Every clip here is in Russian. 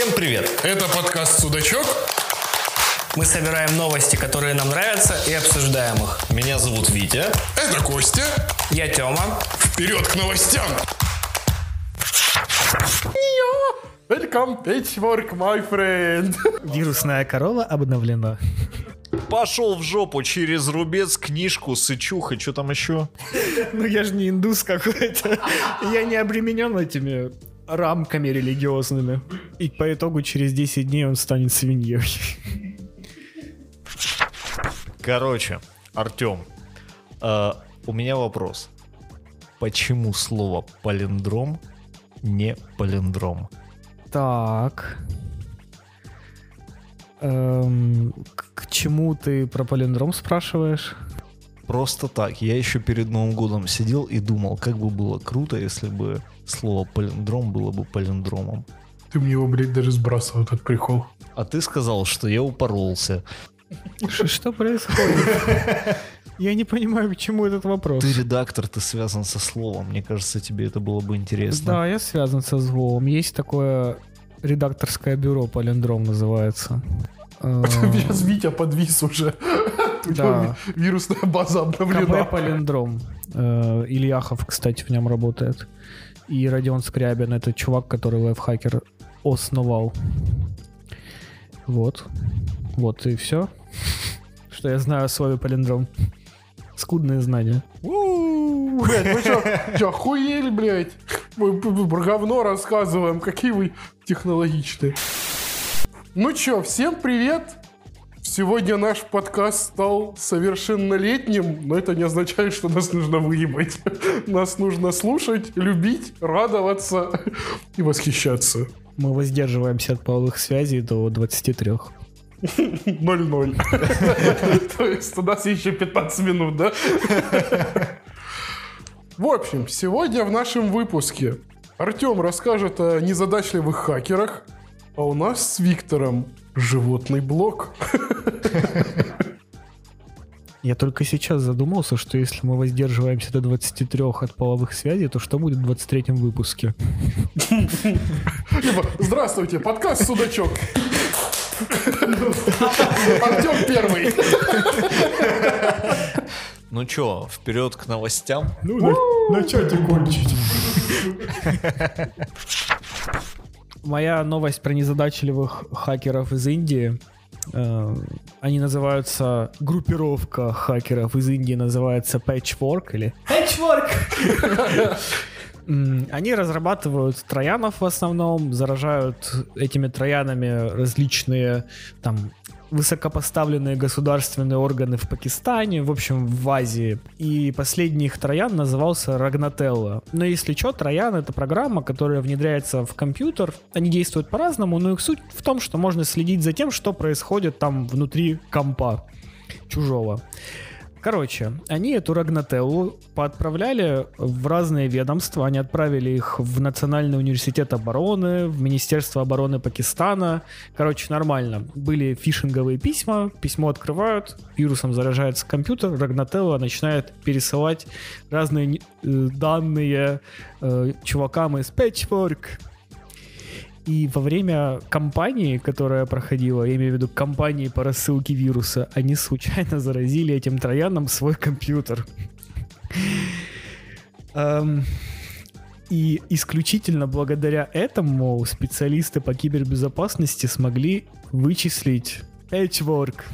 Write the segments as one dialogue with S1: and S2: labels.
S1: Всем привет!
S2: Это подкаст «Судачок».
S1: Мы собираем новости, которые нам нравятся, и обсуждаем их.
S3: Меня зовут Витя.
S2: Это Костя.
S1: Я Тёма.
S2: Вперед к новостям!
S4: Welcome, patchwork, my friend.
S5: Вирусная корова обновлена.
S3: Пошел в жопу через рубец книжку, сычуха, что там еще?
S5: Ну я же не индус какой-то. Я не обременен этими рамками религиозными. И по итогу через 10 дней он станет свиньей.
S3: Короче, Артем, э, у меня вопрос. Почему слово палиндром не палиндром?
S5: Так. Эм, к, к чему ты про палиндром спрашиваешь?
S3: Просто так. Я еще перед Новым годом сидел и думал, как бы было круто, если бы слово палиндром было бы палиндромом.
S2: Ты мне его, блядь, даже сбрасывал, этот прикол.
S3: А ты сказал, что я упоролся.
S5: Что происходит? Я не понимаю, к чему этот вопрос.
S3: Ты редактор, ты связан со словом. Мне кажется, тебе это было бы интересно.
S5: Да, я связан со звуком. Есть такое редакторское бюро, палиндром называется.
S2: Сейчас Витя подвис уже.
S5: Да.
S2: ви- Вирусная база
S5: КБ
S2: обновлена.
S5: Палиндром. Э, Ильяхов, кстати, в нем работает. И Родион Скрябин, это чувак, который лайфхакер основал. Вот. Вот и все. Что я знаю о слове палиндром. Скудные знания.
S2: Блядь, вы что, что, охуели, блядь? Мы про говно рассказываем, какие вы технологичные. Ну чё, всем привет! Сегодня наш подкаст стал совершеннолетним, но это не означает, что нас нужно выебать. Нас нужно слушать, любить, радоваться и восхищаться.
S5: Мы воздерживаемся от половых связей до 23.
S2: 0-0. То есть у нас еще 15 минут, да? В общем, сегодня в нашем выпуске Артем расскажет о незадачливых хакерах, а у нас с Виктором животный блок.
S5: Я только сейчас задумался, что если мы воздерживаемся до 23 от половых связей, то что будет в 23 выпуске?
S2: Здравствуйте, подкаст «Судачок». Артем первый.
S3: Ну чё, вперед к новостям?
S5: Ну, начать и кончить. Моя новость про незадачливых хакеров из Индии. Э, Они называются группировка хакеров из Индии называется Patchwork или Patchwork. Они разрабатывают троянов в основном, заражают этими троянами различные там высокопоставленные государственные органы в Пакистане, в общем, в Азии. И последний их троян назывался Рагнателло. Но если что, троян — это программа, которая внедряется в компьютер. Они действуют по-разному, но их суть в том, что можно следить за тем, что происходит там внутри компа чужого. Короче, они эту Рагнателлу поотправляли в разные ведомства. Они отправили их в Национальный университет обороны, в Министерство обороны Пакистана. Короче, нормально. Были фишинговые письма, письмо открывают, вирусом заражается компьютер, Рагнателла начинает пересылать разные э, данные э, чувакам из Patchwork. И во время кампании, которая проходила, я имею в виду кампании по рассылке вируса, они случайно заразили этим трояном свой компьютер. Эм, И исключительно благодаря этому специалисты по кибербезопасности смогли вычислить Patchwork.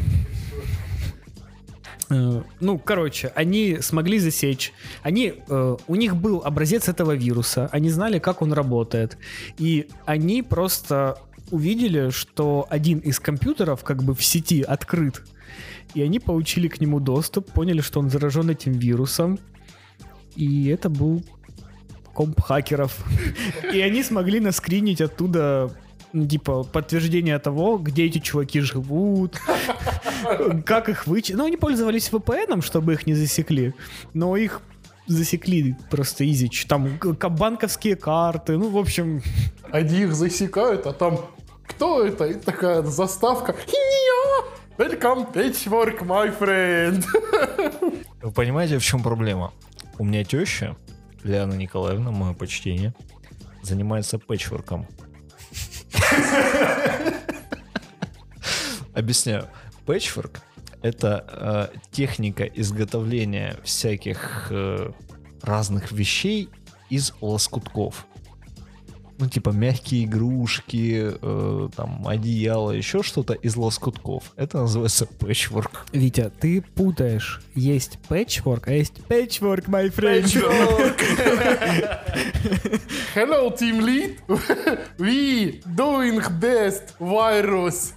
S5: Э, Ну, короче, они смогли засечь. Они, э, у них был образец этого вируса. Они знали, как он работает. И они просто увидели, что один из компьютеров как бы в сети открыт. И они получили к нему доступ, поняли, что он заражен этим вирусом. И это был комп хакеров. И они смогли наскринить оттуда типа подтверждение того, где эти чуваки живут, как их вычислить. Ну, они пользовались VPN, чтобы их не засекли, но их засекли просто изич. Там банковские карты, ну, в общем,
S2: Они их засекают, а там кто это? И такая заставка. «Хи-я! Welcome, patchwork, my friend.
S3: Вы понимаете, в чем проблема? У меня теща, Лиана Николаевна, мое почтение, занимается пэтчворком. Объясняю. Пэтчворк — это э, техника изготовления всяких э, разных вещей из лоскутков. Ну, типа мягкие игрушки, э, там, одеяло, еще что-то из лоскутков. Это называется пэтчворк.
S5: Витя, ты путаешь. Есть пэтчворк, а есть пэтчворк, my friend.
S2: Hello, team lead. We doing best virus.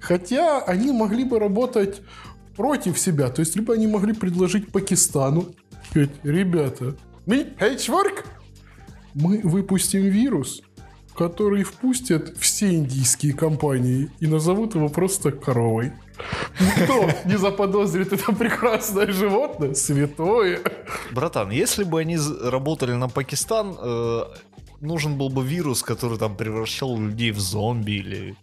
S2: Хотя они могли бы работать против себя. То есть, либо они могли предложить Пакистану. Ребята, мы пэтчворк, мы выпустим вирус, который впустят все индийские компании и назовут его просто коровой. Никто не заподозрит это прекрасное животное, святое.
S3: Братан, если бы они работали на Пакистан, э, нужен был бы вирус, который там превращал людей в зомби или...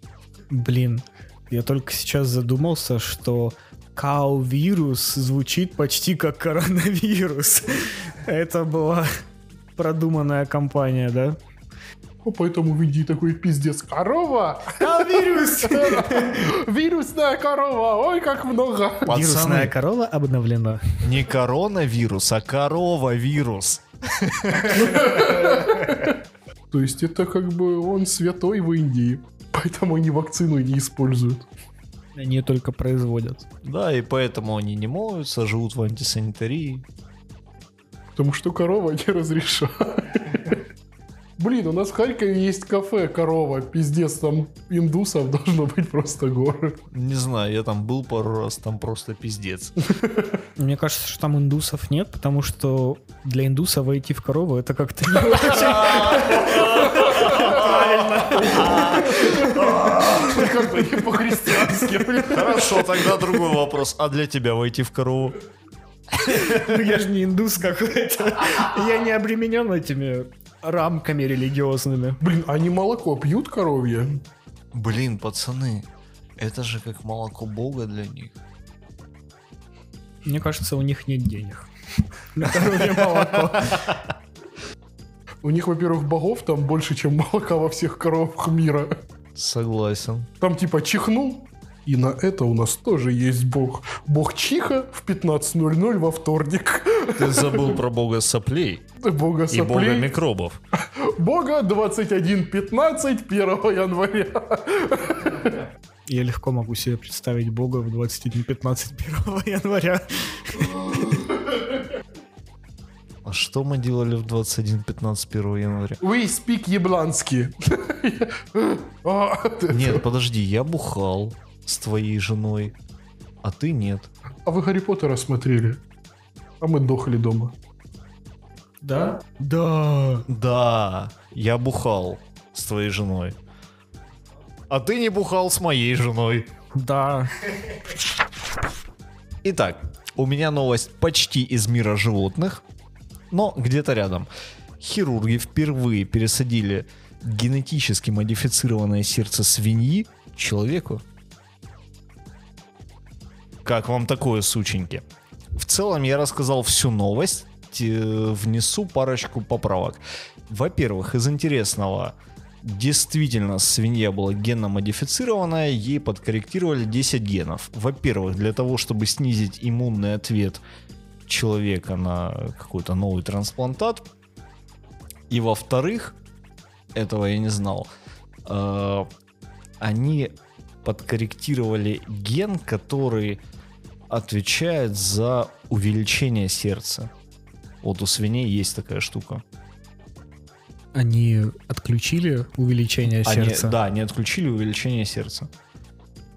S5: Блин, я только сейчас задумался, что кау-вирус звучит почти как коронавирус. Это была продуманная компания, да?
S2: Ну, поэтому в Индии такой пиздец. Корова!
S5: Кау-вирус!
S2: Вирусная корова! Ой, как много!
S5: Вирусная корова обновлена.
S3: не коронавирус, а корова-вирус.
S2: То есть это как бы он святой в Индии. Поэтому они вакцину не используют.
S5: Они только производят.
S3: Да, и поэтому они не моются, живут в антисанитарии.
S2: Потому что корова не разрешает. Блин, у нас в Харькове есть кафе «Корова». Пиздец, там индусов должно быть просто горы.
S3: Не знаю, я там был пару раз, там просто пиздец.
S5: Мне кажется, что там индусов нет, потому что для индуса войти в корову это как-то не очень.
S2: Как бы не по-христиански.
S3: Хорошо, тогда другой вопрос. А для тебя войти в корову?
S5: Ну, Я же не индус какой-то. Я не обременен этими рамками религиозными.
S2: Блин, они молоко пьют коровье?
S3: Блин, пацаны, это же как молоко бога для них.
S5: Мне кажется, у них нет денег. На коровье молоко.
S2: У них, во-первых, богов там больше, чем молока во всех коровах мира.
S3: Согласен.
S2: Там типа чихнул, и на это у нас тоже есть бог. Бог чиха в 15.00 во вторник.
S3: Ты забыл про бога соплей
S2: Бога
S3: и бога
S2: соплей.
S3: микробов.
S2: Бога 21.15 1 января.
S5: Я легко могу себе представить Бога в 21.15 1 января.
S3: А что мы делали в 21.15 1 января?
S2: We speak еблански. А,
S3: Нет, подожди, я бухал с твоей женой, а ты нет.
S2: А вы Гарри Поттера смотрели? А мы дохли дома.
S5: Да? Да.
S3: Да, я бухал с твоей женой. А ты не бухал с моей женой.
S5: Да.
S3: Итак, у меня новость почти из мира животных, но где-то рядом. Хирурги впервые пересадили генетически модифицированное сердце свиньи человеку. Как вам такое, сученьки? В целом я рассказал всю новость, внесу парочку поправок. Во-первых, из интересного, действительно свинья была генно модифицированная, ей подкорректировали 10 генов. Во-первых, для того, чтобы снизить иммунный ответ человека на какой-то новый трансплантат. И во-вторых, этого я не знал, э, они подкорректировали ген, который отвечает за увеличение сердца. Вот у свиней есть такая штука.
S5: Они отключили увеличение
S3: Они,
S5: сердца.
S3: да, они отключили увеличение сердца.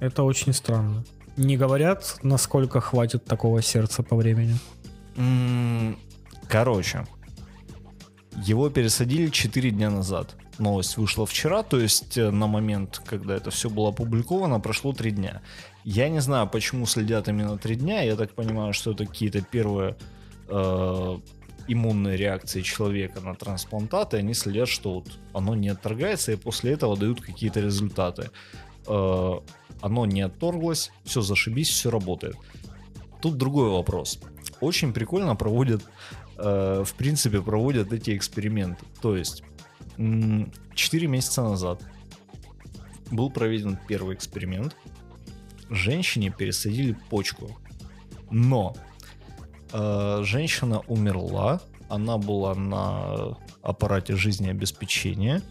S5: Это очень странно. Не говорят, насколько хватит такого сердца по времени.
S3: Короче, его пересадили 4 дня назад. Новость вышла вчера, то есть э, на момент, когда это все было опубликовано, прошло 3 дня. Я не знаю, почему следят именно 3 дня. Я так понимаю, что это какие-то первые э, иммунные реакции человека на трансплантаты. Они следят, что вот оно не отторгается, и после этого дают какие-то результаты. Э, оно не отторглось, все зашибись, все работает. Тут другой вопрос. Очень прикольно проводят, э, в принципе, проводят эти эксперименты. То есть, 4 месяца назад был проведен первый эксперимент. женщине пересадили почку. Но э, женщина умерла, она была на аппарате жизнеобеспечения,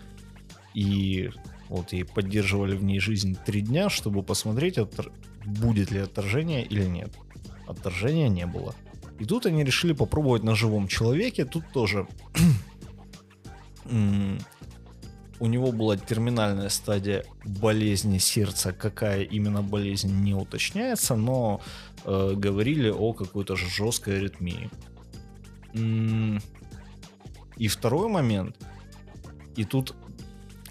S3: и вот ей поддерживали в ней жизнь три дня, чтобы посмотреть, отр- будет ли отторжение или нет. Отторжения не было. И тут они решили попробовать на живом человеке. Тут тоже у него была терминальная стадия болезни сердца. Какая именно болезнь не уточняется, но э, говорили о какой-то жесткой аритмии. И второй момент. И тут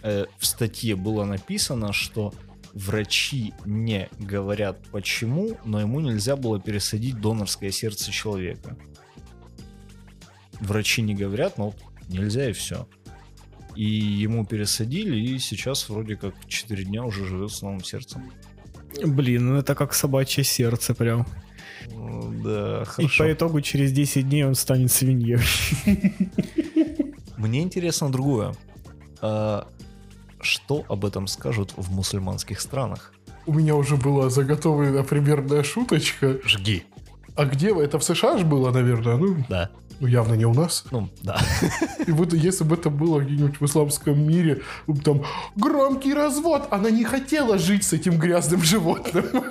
S3: э, в статье было написано, что врачи не говорят почему, но ему нельзя было пересадить донорское сердце человека. Врачи не говорят, но нельзя и все. И ему пересадили, и сейчас вроде как 4 дня уже живет с новым сердцем.
S5: Блин, ну это как собачье сердце прям.
S3: Да,
S5: И
S3: хорошо.
S5: по итогу через 10 дней он станет свиньей.
S3: Мне интересно другое. А, что об этом скажут в мусульманских странах?
S2: У меня уже была заготовлена примерная шуточка.
S3: Жги.
S2: А где вы? Это в США ж было, наверное? Ну,
S3: Да.
S2: Ну явно не у нас.
S3: Ну, да.
S2: И вот если бы это было где-нибудь в исламском мире, там громкий развод, она не хотела жить с этим грязным животным.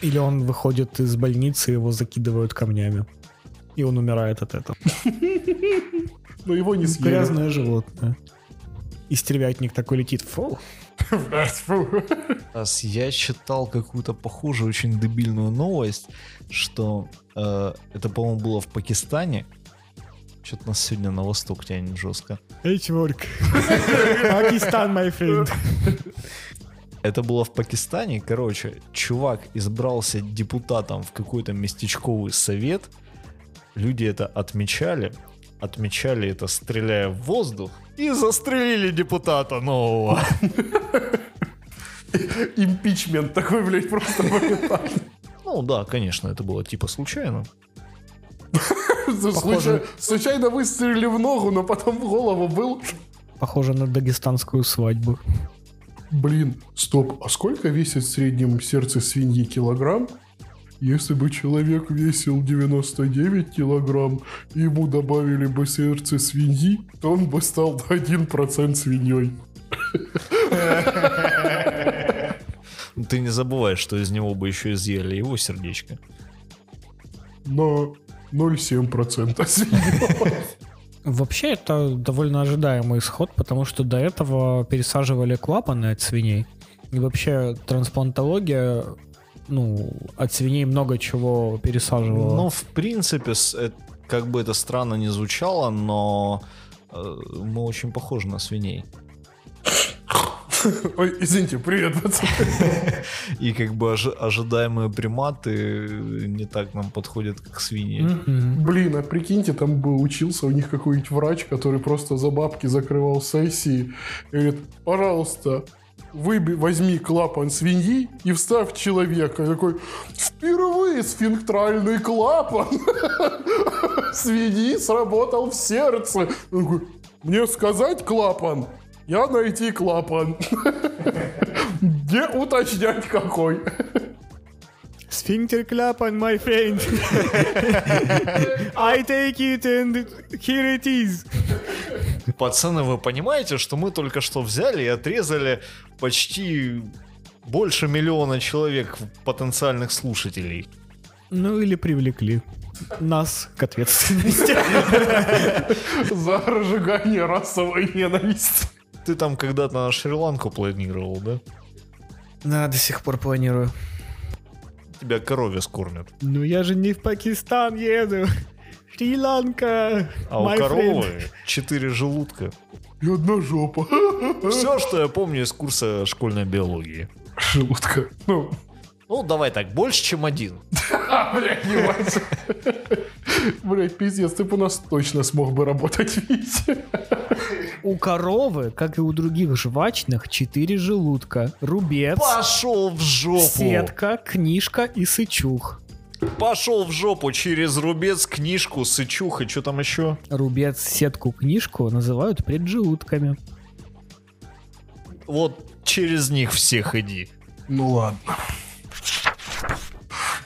S5: Или он выходит из больницы, его закидывают камнями. И он умирает от этого.
S2: Но его не съели.
S5: Грязное животное. И стервятник такой летит. Фу.
S3: Я читал какую-то похожую, очень дебильную новость, что э, это, по-моему, было в Пакистане. Что-то нас сегодня на восток тянет жестко.
S5: Эй, чувак. Пакистан, my friend.
S3: Это было в Пакистане. Короче, чувак избрался депутатом в какой-то местечковый совет. Люди это отмечали. Отмечали это, стреляя в воздух. И застрелили депутата нового.
S2: Импичмент такой, блядь, просто.
S3: Ну да, конечно, это было типа случайно.
S2: Случай- Случайно выстрелили в ногу, но потом в голову был.
S5: Похоже на дагестанскую свадьбу.
S2: Блин, стоп, а сколько весит в среднем сердце свиньи килограмм? Если бы человек весил 99 килограмм, и ему добавили бы сердце свиньи, то он бы стал на 1% свиньей.
S3: Ты не забывай, что из него бы еще изъяли его сердечко.
S2: На 0,7% свиньей.
S5: Вообще это довольно ожидаемый исход, потому что до этого пересаживали клапаны от свиней. И вообще трансплантология, ну, от свиней много чего пересаживала.
S3: Ну, в принципе, э, как бы это странно не звучало, но э, мы очень похожи на свиней.
S2: Ой, извините, привет, пацаны.
S3: И как бы ожи- ожидаемые приматы не так нам подходят, как свиньи.
S5: Мгм.
S2: Блин, а прикиньте, там бы учился у них какой-нибудь врач, который просто за бабки закрывал сессии и говорит, пожалуйста, выби- возьми клапан свиньи и вставь человека. Я такой, впервые сфинктральный клапан свиньи сработал в сердце. Он такой, мне сказать клапан? Я найти клапан. Не уточнять какой.
S5: Сфинктер клапан, my friend. I take it and here it is.
S3: Пацаны, вы понимаете, что мы только что взяли и отрезали почти больше миллиона человек потенциальных слушателей.
S5: Ну или привлекли нас к ответственности.
S2: За разжигание расовой ненависти.
S3: Ты там когда-то на Шри-Ланку планировал, да?
S5: Да, до сих пор планирую.
S3: Тебя корове скормят.
S5: Ну я же не в Пакистан еду. Шри-Ланка.
S3: А у коровы
S5: friend.
S3: четыре желудка.
S2: И одна жопа.
S3: Все, что я помню из курса школьной биологии.
S2: Желудка. Ну,
S3: Ну, давай так, больше, чем один.
S2: блядь, ебать. Блядь, пиздец, ты бы у нас точно смог бы работать, Витя.
S5: У коровы, как и у других жвачных, четыре желудка. Рубец,
S3: Пошел в жопу!
S5: сетка, книжка и сычух.
S3: Пошел в жопу через рубец, книжку, сычух и что там еще?
S5: Рубец, сетку, книжку называют преджелудками.
S3: Вот через них всех иди.
S2: Ну ладно.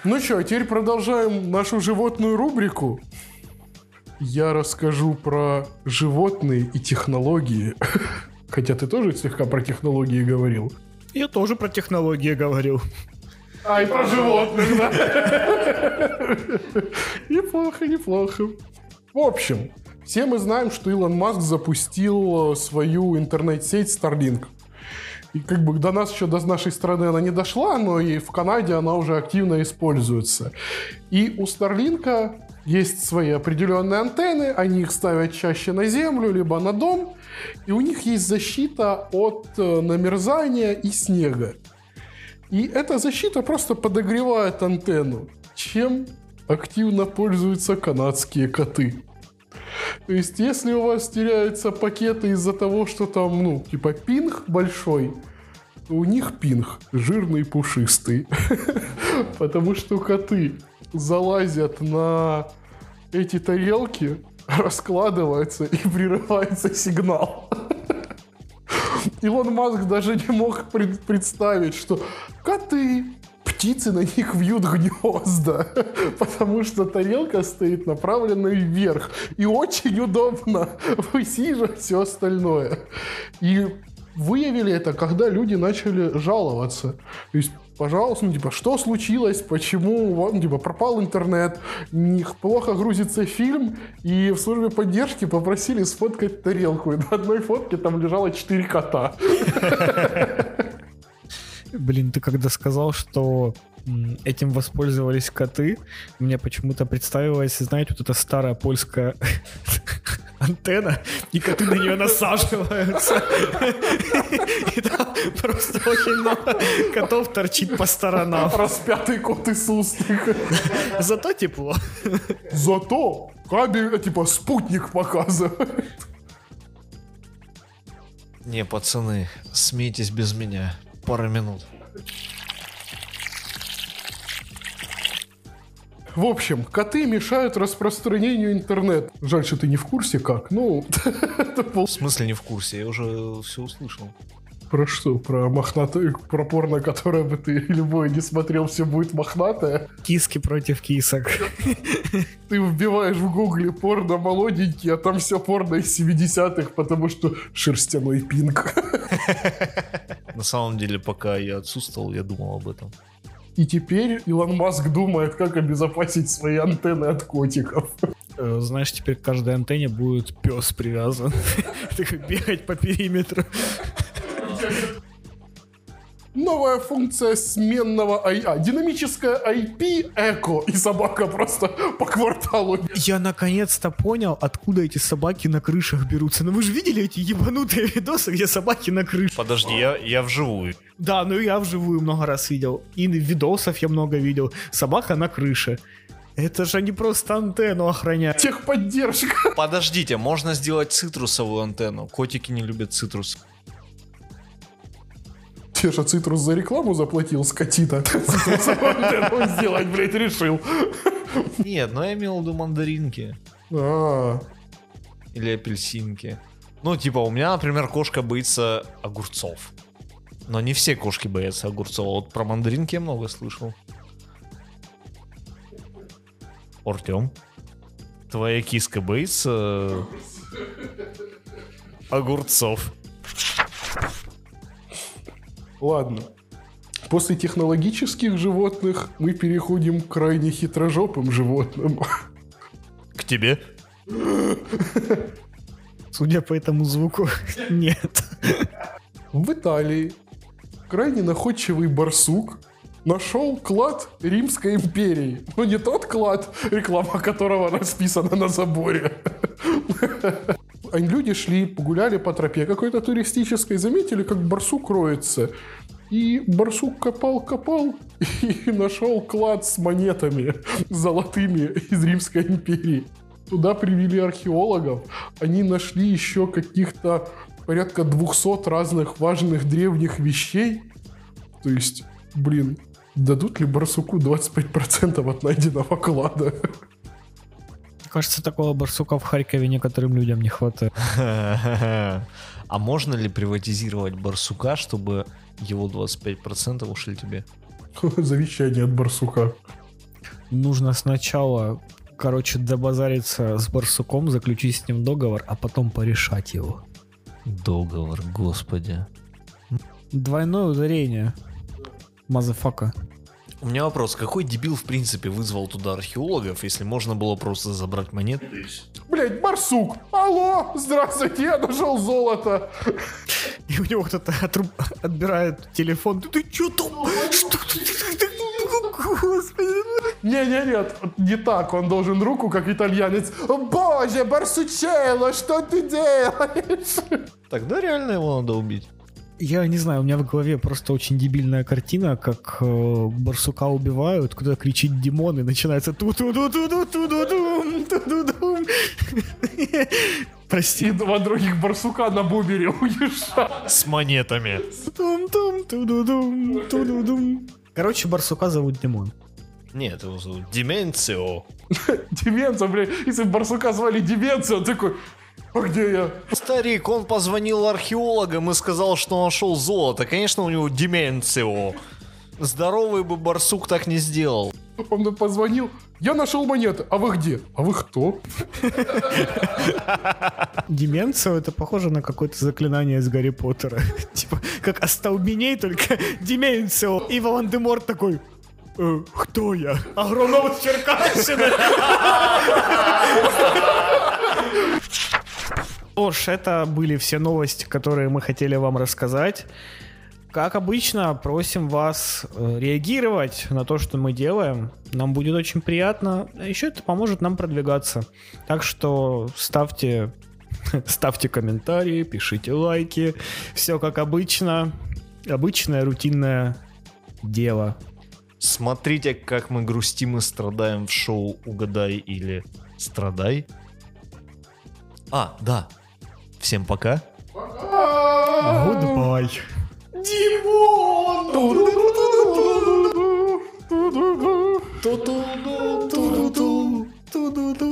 S2: Ну что, а теперь продолжаем нашу животную рубрику. Я расскажу про животные и технологии. Хотя ты тоже слегка про технологии говорил.
S5: Я тоже про технологии говорил.
S2: А, и про животных, да? Неплохо, неплохо. В общем, все мы знаем, что Илон Маск запустил свою интернет-сеть Starlink. И как бы до нас еще, до нашей страны она не дошла, но и в Канаде она уже активно используется. И у Старлинка есть свои определенные антенны, они их ставят чаще на землю, либо на дом, и у них есть защита от э, намерзания и снега. И эта защита просто подогревает антенну, чем активно пользуются канадские коты. То есть, если у вас теряются пакеты из-за того, что там, ну, типа пинг большой, то у них пинг жирный, пушистый. Потому что коты залазят на эти тарелки, раскладываются и прерывается сигнал. Илон Маск даже не мог пред- представить, что коты, птицы на них вьют гнезда, потому что тарелка стоит направленной вверх, и очень удобно высиживать все остальное. И выявили это, когда люди начали жаловаться. То есть пожалуйста, ну, типа, что случилось, почему, ну, типа, пропал интернет, не, плохо грузится фильм, и в службе поддержки попросили сфоткать тарелку, и на одной фотке там лежало 4 кота.
S5: Блин, ты когда сказал, что этим воспользовались коты, мне почему-то представилась, знаете, вот эта старая польская антенна, и коты на нее насаживаются. И там просто очень много котов торчит по сторонам.
S2: Распятый кот Иисус.
S5: Зато тепло.
S2: Зато кабель, э, типа, спутник показывает.
S3: Не, пацаны, смейтесь без меня. Пара минут.
S2: В общем, коты мешают распространению интернета. Жаль, что ты не в курсе как. Ну, это пол...
S3: В смысле не в курсе? Я уже все услышал.
S2: Про что? Про мохнатую, про порно, которое бы ты любой не смотрел, все будет мохнатое.
S5: Киски против кисок.
S2: Ты вбиваешь в гугле порно молоденький, а там все порно из 70-х, потому что шерстяной пинг.
S3: На самом деле, пока я отсутствовал, я думал об этом.
S2: И теперь Илон Маск думает, как обезопасить свои антенны от котиков.
S5: Э, Знаешь, теперь к каждой антенне будет пес привязан. Такой бегать по периметру.
S2: Новая функция сменного I... а, динамическая IP эко, и собака просто по кварталу.
S5: Я наконец-то понял, откуда эти собаки на крышах берутся. Ну вы же видели эти ебанутые видосы, где собаки на крыше?
S3: Подожди, я, я вживую.
S5: Да, ну я вживую много раз видел. И видосов я много видел. Собака на крыше. Это же они просто антенну охраняют.
S2: Техподдержка.
S3: Подождите, можно сделать цитрусовую антенну. Котики не любят цитрус.
S2: Же Цитрус за рекламу заплатил, антенну сделать, блядь, решил.
S3: Нет, ну я имел в виду мандаринки.
S2: А,
S3: Или апельсинки. Ну, типа, у меня, например, кошка боится огурцов. Но не все кошки боятся огурцов. Вот про мандаринки я много слышал. Артем, твоя киска боится огурцов.
S2: Ладно. После технологических животных мы переходим к крайне хитрожопым животным.
S3: К тебе?
S5: Судя по этому звуку, нет.
S2: В Италии крайне находчивый барсук нашел клад Римской империи. Ну, не тот клад, реклама которого расписана на заборе. А Люди шли, погуляли по тропе какой-то туристической, заметили, как барсук роется. И барсук копал-копал и нашел клад с монетами золотыми из Римской империи. Туда привели археологов. Они нашли еще каких-то порядка 200 разных важных древних вещей. То есть, блин, дадут ли барсуку 25% от найденного клада?
S5: Кажется, такого барсука в Харькове некоторым людям не хватает.
S3: А можно ли приватизировать барсука, чтобы его 25% ушли тебе?
S2: Завещание от барсука.
S5: Нужно сначала, короче, добазариться с барсуком, заключить с ним договор, а потом порешать его.
S3: Договор, господи.
S5: Двойное ударение. Motherfucker.
S3: У меня вопрос, какой дебил в принципе вызвал туда археологов, если можно было просто забрать монеты?
S2: Блять, барсук! Алло! Здравствуйте, я нашел золото!
S5: И у него кто-то отруб- отбирает телефон. Ты, ты чё там? Что ты? Господи.
S2: Не-не-нет, не так. Он должен руку, как итальянец. О, боже, барсучелло, что ты делаешь?
S3: Тогда реально его надо убить.
S5: Я не знаю, у меня в голове просто очень дебильная картина, как э, барсука убивают, куда кричит Димон и начинается ту ту ту ту ту ту ту ту ту ту ту Прости.
S2: И два других барсука на бубере уезжают.
S3: С монетами.
S5: Короче, барсука зовут Димон.
S3: Нет, его зовут Деменцио.
S2: Деменция, блядь. Если бы барсука звали Деменция, он такой... А где я?
S3: Старик, он позвонил археологам и сказал, что нашел золото. Конечно, у него деменцио. Здоровый бы барсук так не сделал.
S2: Он позвонил. Я нашел монеты. А вы где? А вы кто?
S5: Деменция это похоже на какое-то заклинание из Гарри Поттера. Типа, как остолбеней, только деменцио. И Волан-де-Морт такой, «Э, кто я? Агроном Черкащины. Ош, это были все новости, которые мы хотели вам рассказать. Как обычно, просим вас э, реагировать на то, что мы делаем. Нам будет очень приятно. А еще это поможет нам продвигаться. Так что ставьте, ставьте комментарии, пишите лайки. Все как обычно. Обычное рутинное дело.
S3: Смотрите, как мы грустим и страдаем в шоу «Угадай» или «Страдай». А, да. Всем пока.
S2: Пока.
S5: Димон! Ту-ду-ду-ду-ду!